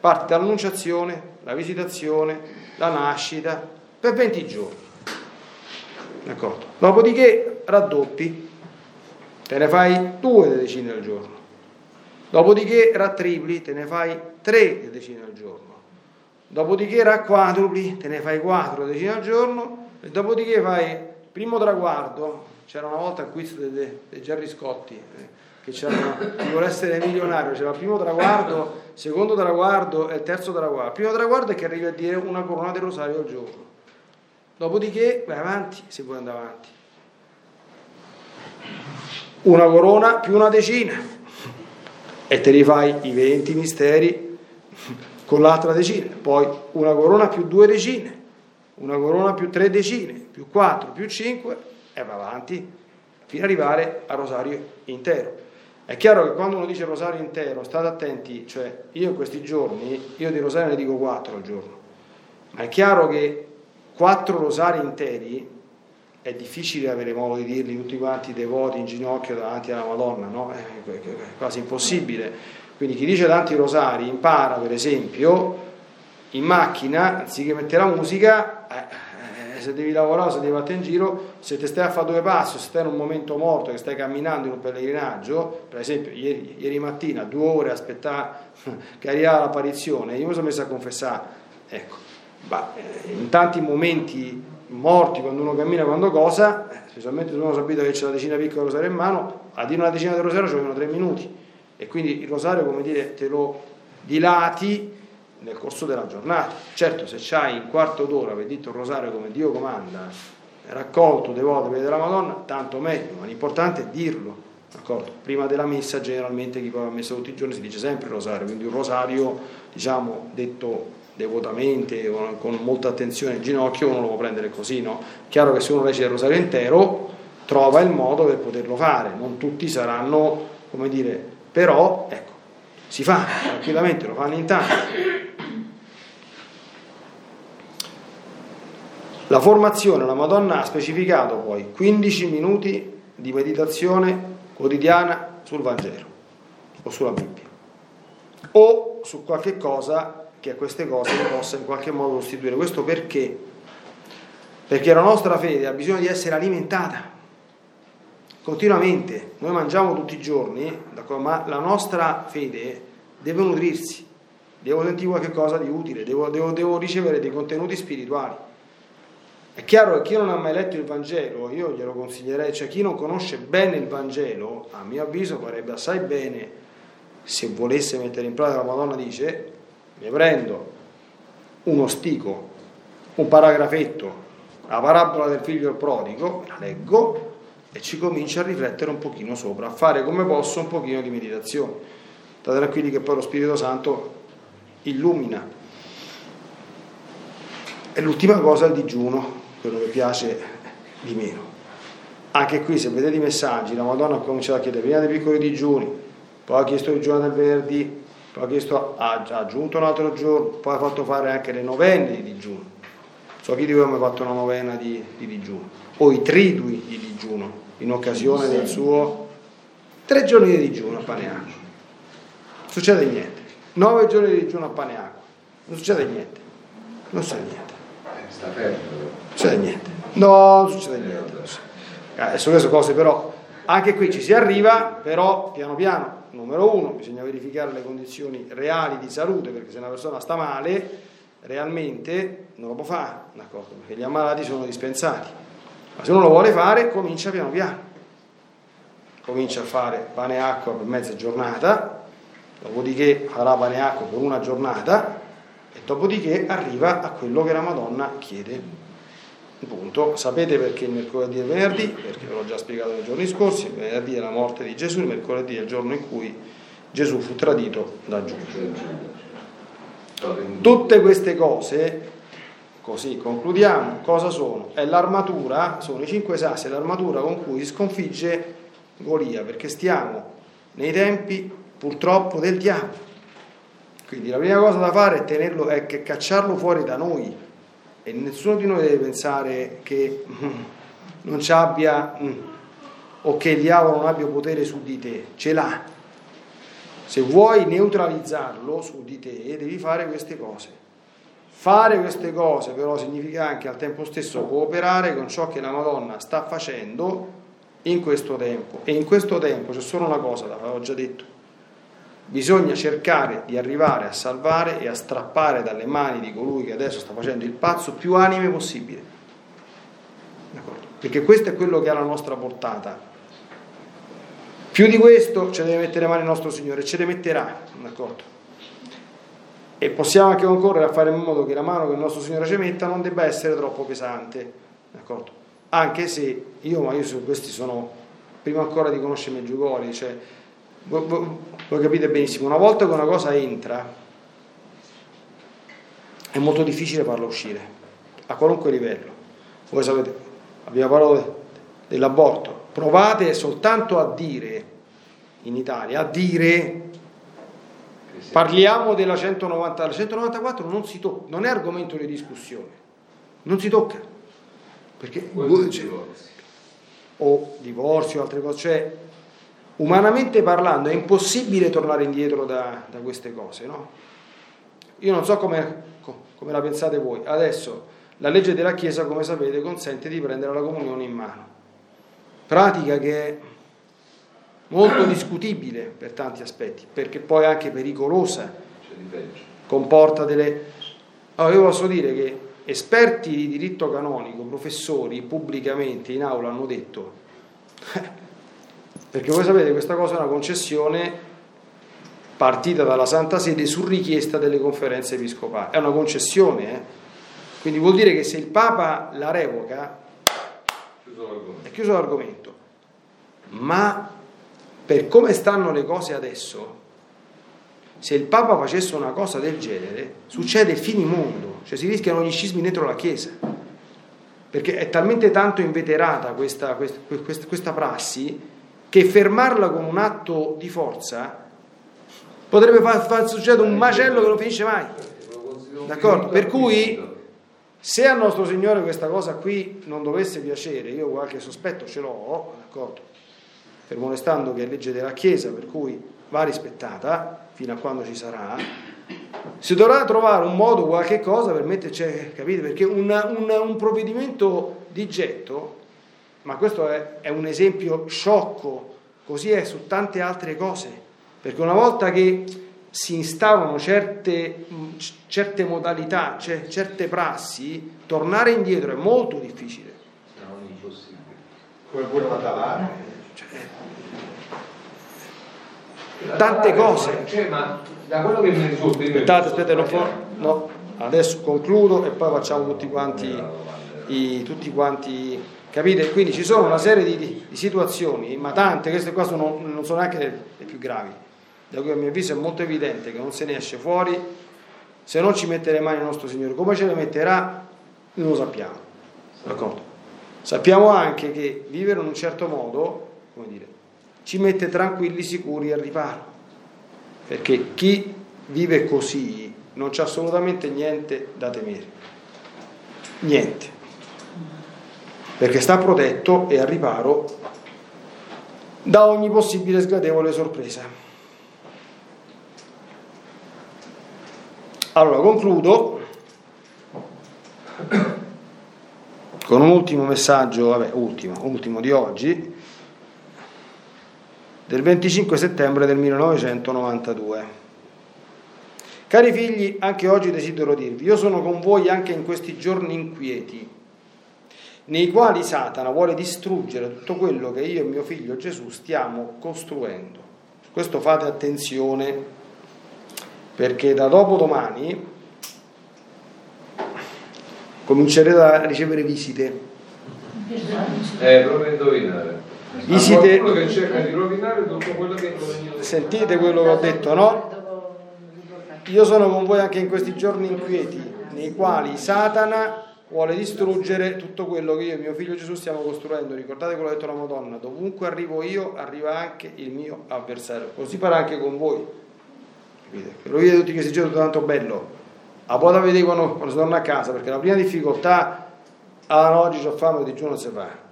Parti dall'annunciazione, la visitazione, la nascita, per 20 giorni. D'accordo? Dopodiché raddoppi, te ne fai due decine al giorno. Dopodiché rattripli, te ne fai tre decine al giorno. Dopodiché racquadrupli, te ne fai quattro decine al giorno, e dopodiché fai primo traguardo. C'era una volta il quiz di Gerry Scotti eh, che chi vuole essere milionario, c'era il primo traguardo, secondo traguardo e il terzo traguardo. Il primo traguardo è che arrivi a dire una corona del rosario al giorno. Dopodiché vai avanti se vuoi andare avanti. Una corona più una decina e te li fai i 20 misteri con l'altra decina, poi una corona più due decine, una corona più tre decine, più quattro, più cinque e va avanti fino ad arrivare al rosario intero. È chiaro che quando uno dice rosario intero, state attenti, cioè io in questi giorni, io di rosario ne dico quattro al giorno, ma è chiaro che quattro rosari interi è difficile avere modo di dirli tutti quanti devoti in ginocchio davanti alla Madonna, no? È quasi impossibile. Quindi chi dice tanti rosari impara, per esempio, in macchina, anziché mettere la musica, eh, eh, se devi lavorare, se devi andare in giro, se ti stai a fare due passi, se stai in un momento morto, che stai camminando in un pellegrinaggio, per esempio ieri, ieri mattina, due ore a aspettare che arriva l'apparizione, io mi sono messo a confessare, ecco, bah, eh, in tanti momenti morti, quando uno cammina, quando cosa, specialmente se uno sapete che c'è una decina piccola di rosario in mano, a dire una decina di rosario ci vogliono tre minuti e quindi il rosario, come dire, te lo dilati nel corso della giornata. Certo, se c'hai un quarto d'ora per detto il rosario come Dio comanda, raccolto devoto per della Madonna, tanto meglio, ma l'importante è dirlo. D'accordo? Prima della messa, generalmente chi va a messa tutti i giorni si dice sempre il rosario, quindi un rosario, diciamo, detto devotamente, con molta attenzione in ginocchio, uno lo può prendere così, no? Chiaro che se uno legge il rosario intero, trova il modo per poterlo fare, non tutti saranno, come dire, però ecco, si fa tranquillamente, lo fanno in tanti. La formazione, la Madonna ha specificato poi 15 minuti di meditazione quotidiana sul Vangelo o sulla Bibbia o su qualche cosa che a queste cose possa in qualche modo costituire. Questo perché? Perché la nostra fede ha bisogno di essere alimentata continuamente, noi mangiamo tutti i giorni, ma la nostra fede deve nutrirsi, devo sentire qualcosa di utile, devo, devo, devo ricevere dei contenuti spirituali. È chiaro che chi non ha mai letto il Vangelo, io glielo consiglierei, cioè chi non conosce bene il Vangelo, a mio avviso farebbe assai bene, se volesse mettere in pratica la Madonna dice, mi prendo uno stico, un paragrafetto, la parabola del figlio prodigo, la leggo, e ci comincia a riflettere un pochino sopra, a fare come posso un pochino di meditazione. State tranquilli che poi lo Spirito Santo illumina. E l'ultima cosa è il digiuno, quello che piace di meno. Anche qui, se vedete i messaggi, la Madonna ha cominciato a chiedere prima dei piccoli digiuni, poi ha chiesto il digiuno del venerdì, ha, chiesto, ha ha aggiunto un altro giorno, poi ha fatto fare anche le novene di digiuno. So chi di voi ha mai fatto una novena di, di digiuno, o i tridui di digiuno, in occasione del suo tre giorni di digiuno a pane acqua. Non succede niente. Nove giorni di digiuno a pane e acqua. Non succede niente. Non succede niente. Eh, sta fermo. Non succede niente. No, non succede niente. Eh, Adesso queste cose però, anche qui ci si arriva, però piano piano, numero uno, bisogna verificare le condizioni reali di salute, perché se una persona sta male, realmente non lo può fare, d'accordo? Perché gli ammalati sono dispensati. Ma se uno lo vuole fare, comincia piano piano. Comincia a fare pane e acqua per mezza giornata, dopodiché farà pane e acqua per una giornata e dopodiché arriva a quello che la Madonna chiede. Punto. Sapete perché il mercoledì il venerdì? Perché ve l'ho già spiegato nei giorni scorsi, il venerdì è la morte di Gesù, il mercoledì è il giorno in cui Gesù fu tradito da Giuda. Tutte queste cose, così concludiamo, cosa sono? È l'armatura, sono i cinque sassi, è l'armatura con cui si sconfigge Golia, perché stiamo nei tempi purtroppo del diavolo. Quindi la prima cosa da fare è, tenerlo, è cacciarlo fuori da noi e nessuno di noi deve pensare che mm, non ci abbia mm, o che il diavolo non abbia potere su di te, ce l'ha. Se vuoi neutralizzarlo su di te, devi fare queste cose. Fare queste cose però significa anche al tempo stesso cooperare con ciò che la Madonna sta facendo in questo tempo. E in questo tempo c'è solo una cosa ho già detto. Bisogna cercare di arrivare a salvare e a strappare dalle mani di colui che adesso sta facendo il pazzo più anime possibile. D'accordo? Perché questo è quello che ha la nostra portata. Più di questo ce deve mettere mani il nostro Signore, ce le metterà, d'accordo? E possiamo anche concorrere a fare in modo che la mano che il nostro Signore ci metta non debba essere troppo pesante, d'accordo? Anche se io, ma io su questi sono, prima ancora di conoscere Meggiugori, cioè, voi, capite benissimo, una volta che una cosa entra, è molto difficile farla uscire, a qualunque livello. Voi sapete, abbiamo parlato dell'aborto, provate soltanto a dire, in Italia, a dire Parliamo della 190, la 194 non, si tocca, non è argomento di discussione, non si tocca, perché cioè, o divorzio o altre cose, cioè umanamente parlando è impossibile tornare indietro da, da queste cose, no? Io non so come, co- come la pensate voi, adesso la legge della Chiesa, come sapete, consente di prendere la comunione in mano, pratica che è molto discutibile per tanti aspetti, perché poi è anche pericolosa, comporta delle... Allora, io posso dire che esperti di diritto canonico, professori pubblicamente in aula hanno detto, perché voi sapete questa cosa è una concessione partita dalla Santa Sede su richiesta delle conferenze episcopali, è una concessione, eh? quindi vuol dire che se il Papa la revoca Chiuso è chiuso l'argomento, ma per come stanno le cose adesso, se il Papa facesse una cosa del genere, succede finimondo, cioè si rischiano gli scismi dentro la Chiesa, perché è talmente tanto inveterata questa, questa, questa- questa prassi che fermarla con un atto di forza potrebbe far, far succedere un macello che non finisce mai. D'accordo, per cui-. Se a nostro Signore questa cosa qui non dovesse piacere, io qualche sospetto ce l'ho, d'accordo? Fermo restando che è legge della Chiesa, per cui va rispettata fino a quando ci sarà, si dovrà trovare un modo, qualche cosa per metterci, capite? Perché una- una- un provvedimento di getto, ma questo è, è un esempio sciocco, così è su tante altre cose, perché una volta che si instaurano certe, c- certe modalità, cioè certe prassi, tornare indietro è molto difficile. No, impossibile. Come pure Matalare. Tante cose. Cioè, ma da quello che mi risulta... Aspettate, aspetta, non può- no, adesso concludo e poi facciamo tutti quanti, i- tutti quanti, capite? Quindi ci sono una serie di, di- di situazioni, ma tante, queste qua sono, non sono neanche le, le più gravi, da cui a mio avviso è molto evidente che non se ne esce fuori se non ci mette le mani il nostro Signore. Come ce le metterà non lo sappiamo, d'accordo? Sappiamo anche che vivere in un certo modo, come dire, ci mette tranquilli, sicuri al riparo. Perché chi vive così non c'è assolutamente niente da temere. Niente. Perché sta protetto e a riparo da ogni possibile sgradevole sorpresa. Allora concludo con un ultimo messaggio, vabbè, ultimo, ultimo di oggi, del 25 settembre del 1992. Cari figli, anche oggi desidero dirvi, io sono con voi anche in questi giorni inquieti, nei quali Satana vuole distruggere tutto quello che io e mio figlio Gesù stiamo costruendo. Questo fate attenzione, perché da dopodomani comincerete a ricevere visite. Eh, proprio a indovinare. Visite- qualcuno che cerca di rovinare tutto quello che Sentite quello che ho detto, no? Io sono con voi anche in questi giorni inquieti, nei quali Satana vuole distruggere tutto quello che io e mio figlio Gesù stiamo costruendo. Ricordate quello che ha detto la Madonna, dovunque arrivo io, arriva anche il mio avversario. Così farà anche con voi. Capite? Che lo vede tutti questi giorni tanto bello. A poi da vedere quando, quando si torna a casa, perché la prima difficoltà, ah no, oggi ho fame, giù non si fa.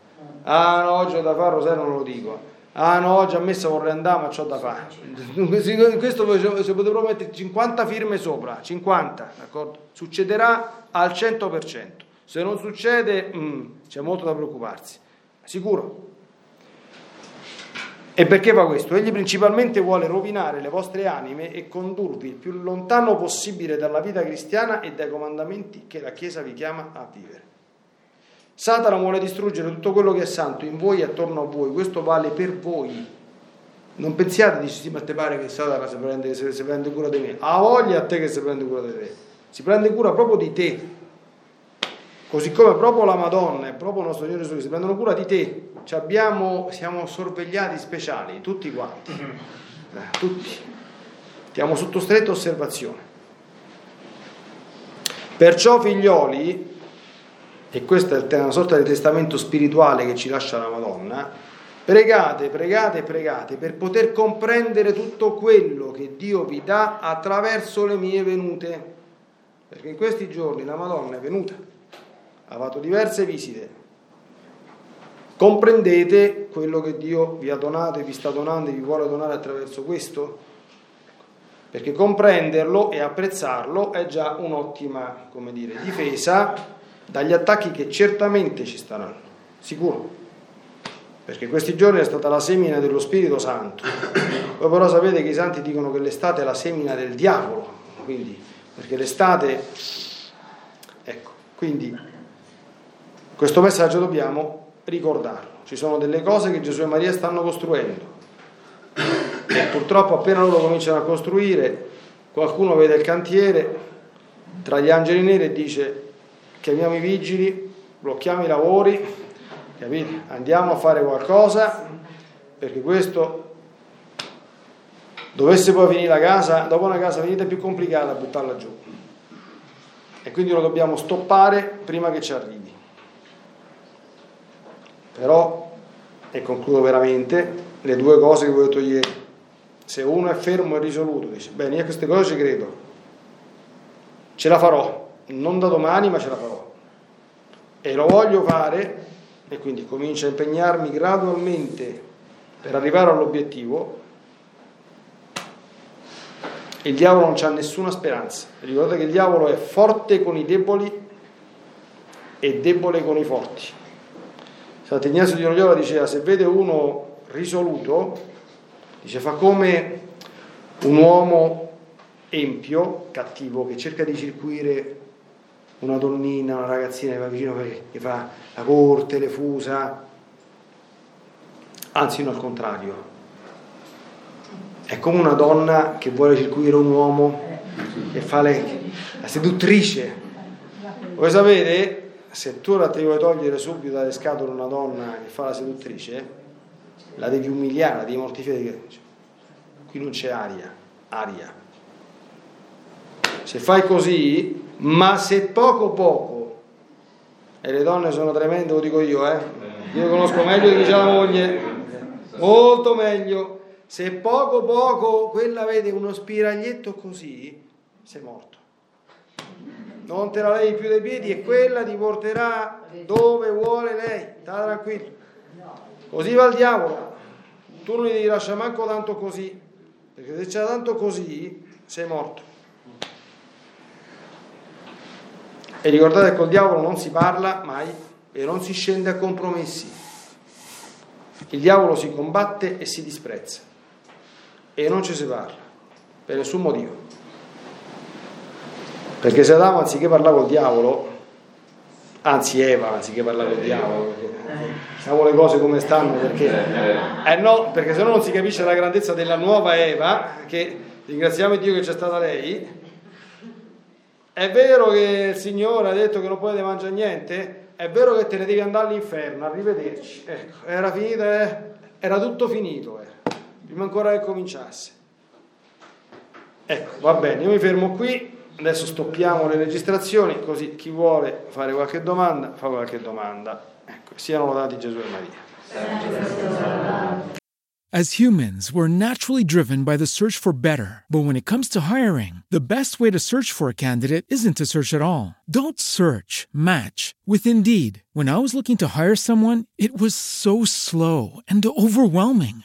Ah no, oggi ho da fare, Rosario non lo dico. Ah no, oggi a messa vorrei andare, ma c'ho da fare. In questo potrebbe proprio mettere 50 firme sopra, 50, d'accordo? Succederà al 100%. Se non succede, mm, c'è molto da preoccuparsi. Sicuro? E perché fa questo? Egli principalmente vuole rovinare le vostre anime e condurvi il più lontano possibile dalla vita cristiana e dai comandamenti che la Chiesa vi chiama a vivere. Satana vuole distruggere tutto quello che è santo in voi e attorno a voi, questo vale per voi. Non pensiate, dici, sì, ma te pare che Satana si prende, si, si prende cura di me. Ha voglia a te che si prende cura di te. Si prende cura proprio di te. Così come proprio la Madonna e proprio il nostro Signore Gesù si prendono cura di te. Ci abbiamo, siamo sorvegliati speciali, tutti quanti. Eh, tutti. Stiamo sotto stretta osservazione. Perciò, figlioli, e questo è una sorta di testamento spirituale che ci lascia la Madonna, pregate, pregate, pregate per poter comprendere tutto quello che Dio vi dà attraverso le mie venute. Perché in questi giorni la Madonna è venuta, ha fatto diverse visite. Comprendete quello che Dio vi ha donato e vi sta donando e vi vuole donare attraverso questo? Perché comprenderlo e apprezzarlo è già un'ottima, come dire, difesa dagli attacchi che certamente ci staranno, sicuro. Perché questi giorni è stata la semina dello Spirito Santo. Voi però sapete che i santi dicono che l'estate è la semina del diavolo, quindi, perché l'estate, ecco, quindi questo messaggio dobbiamo ricordarlo. Ci sono delle cose che Gesù e Maria stanno costruendo. E purtroppo appena loro cominciano a costruire, qualcuno vede il cantiere tra gli angeli neri e dice chiamiamo i vigili, blocchiamo i lavori, capite? Andiamo a fare qualcosa perché questo dovesse poi finire la casa, dopo una casa è più complicata buttarla giù. E quindi lo dobbiamo stoppare prima che ci arrivi. Però, e concludo veramente, le due cose che vi ho detto ieri. Se uno è fermo e risoluto, dice, bene, io a queste cose ci credo, ce la farò, non da domani, ma ce la farò. E lo voglio fare, e quindi comincio a impegnarmi gradualmente per arrivare all'obiettivo. Il diavolo non ha nessuna speranza. Ricordate che il diavolo è forte con i deboli e debole con i forti. Sant'Ignazio di Loyola diceva se vede uno risoluto, dice fa come un uomo empio, cattivo, che cerca di circuire una donnina, una ragazzina che va vicino che fa la corte, le fusa, anzi no al contrario. È come una donna che vuole circuire un uomo e fa le, la seduttrice. Voi sapete, se tu la vuoi togliere subito dalle scatole una donna che fa la seduttrice, la devi umiliare, la devi mortificare. Qui non c'è aria, aria. Se fai così, ma se poco poco, e le donne sono tremende, lo dico io, eh? io conosco meglio di chi c'ha la moglie, molto meglio, Se poco poco quella vede uno spiraglietto così, sei morto. Non te la levi più dai piedi e quella ti porterà dove vuole lei. Sta tranquillo. Così va il diavolo. Tu non gli devi lasciare manco tanto così, perché se c'è tanto così, sei morto. E ricordate che col diavolo non si parla mai e non si scende a compromessi. Il diavolo si combatte e si disprezza e non ci si parla per nessun motivo. Perché se Adamo anziché parlare col diavolo, anzi Eva anziché parlare col diavolo, diciamo le cose come stanno perché eh no, perché se no non si capisce la grandezza della nuova Eva, che ringraziamo Dio che c'è stata lei. È vero che il Signore ha detto che non potete mangiare niente? È vero che te ne devi andare all'inferno, arrivederci. Ecco, era finita, eh? era tutto finito, eh. prima ancora che cominciasse. Ecco, va bene, io mi fermo qui, adesso stoppiamo le registrazioni, così chi vuole fare qualche domanda, fa qualche domanda. Ecco, siano lodati Gesù e Maria. As humans, we're naturally driven by the search for better. But when it comes to hiring, the best way to search for a candidate isn't to search at all. Don't search, match with Indeed. When I was looking to hire someone, it was so slow and overwhelming.